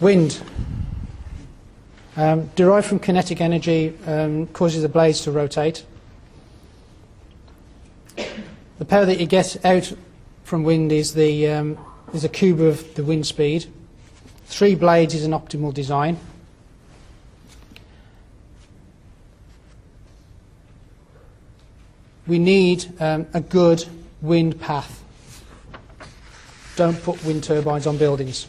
Wind. Um, derived from kinetic energy, um, causes the blades to rotate. The power that you get out from wind is the um, is a cube of the wind speed. Three blades is an optimal design. We need um, a good wind path. Don't put wind turbines on buildings.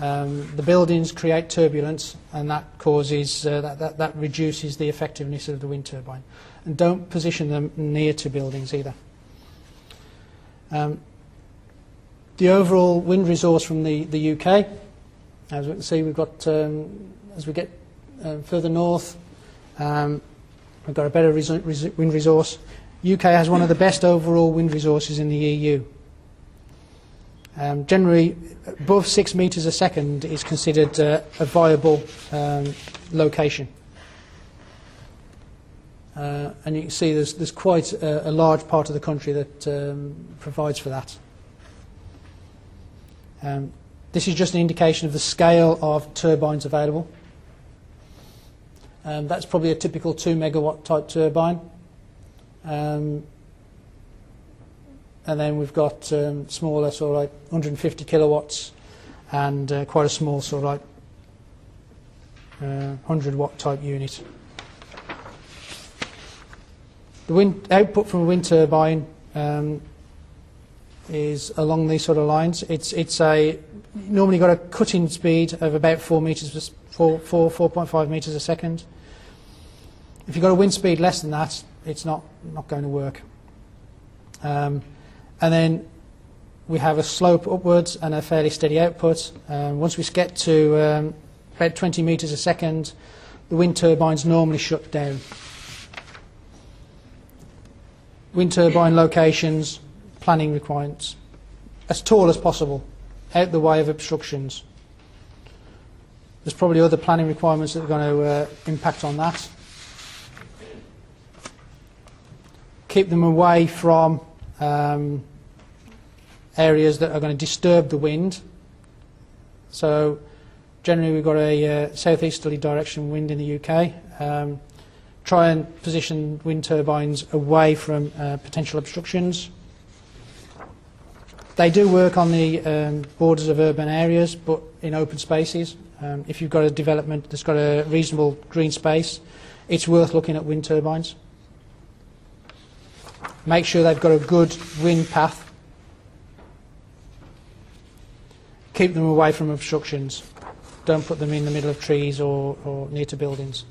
um, the buildings create turbulence and that causes uh, that, that, that reduces the effectiveness of the wind turbine. And don't position them near to buildings either. Um, the overall wind resource from the, the UK as we can see we've got um, as we get uh, further north um, we've got a better res res wind resource. UK has one of the best overall wind resources in the EU Um, generally, above six metres a second is considered uh, a viable um, location. Uh, and you can see there's, there's quite a, a large part of the country that um, provides for that. Um, this is just an indication of the scale of turbines available. Um, that's probably a typical 2 megawatt type turbine. Um, and then we've got um, smaller, sort of like 150 kilowatts, and uh, quite a small, sort of like uh, 100 watt type unit. The wind output from a wind turbine um, is along these sort of lines. It's it's a normally got a cutting speed of about four meters, four, 4.5 meters a second. If you've got a wind speed less than that, it's not not going to work. Um, and then we have a slope upwards and a fairly steady output. Um, once we get to um, about 20 meters a second, the wind turbines normally shut down. Wind turbine locations, planning requirements, as tall as possible, out the way of obstructions. There's probably other planning requirements that are going to uh, impact on that. Keep them away from um, areas that are going to disturb the wind. So generally we've got a uh, southeasterly direction wind in the UK. Um, try and position wind turbines away from uh, potential obstructions. They do work on the um, borders of urban areas, but in open spaces. Um, if you've got a development that's got a reasonable green space, it's worth looking at wind turbines. Make sure they've got a good wind path. Keep them away from obstructions. Don't put them in the middle of trees or, or near to buildings.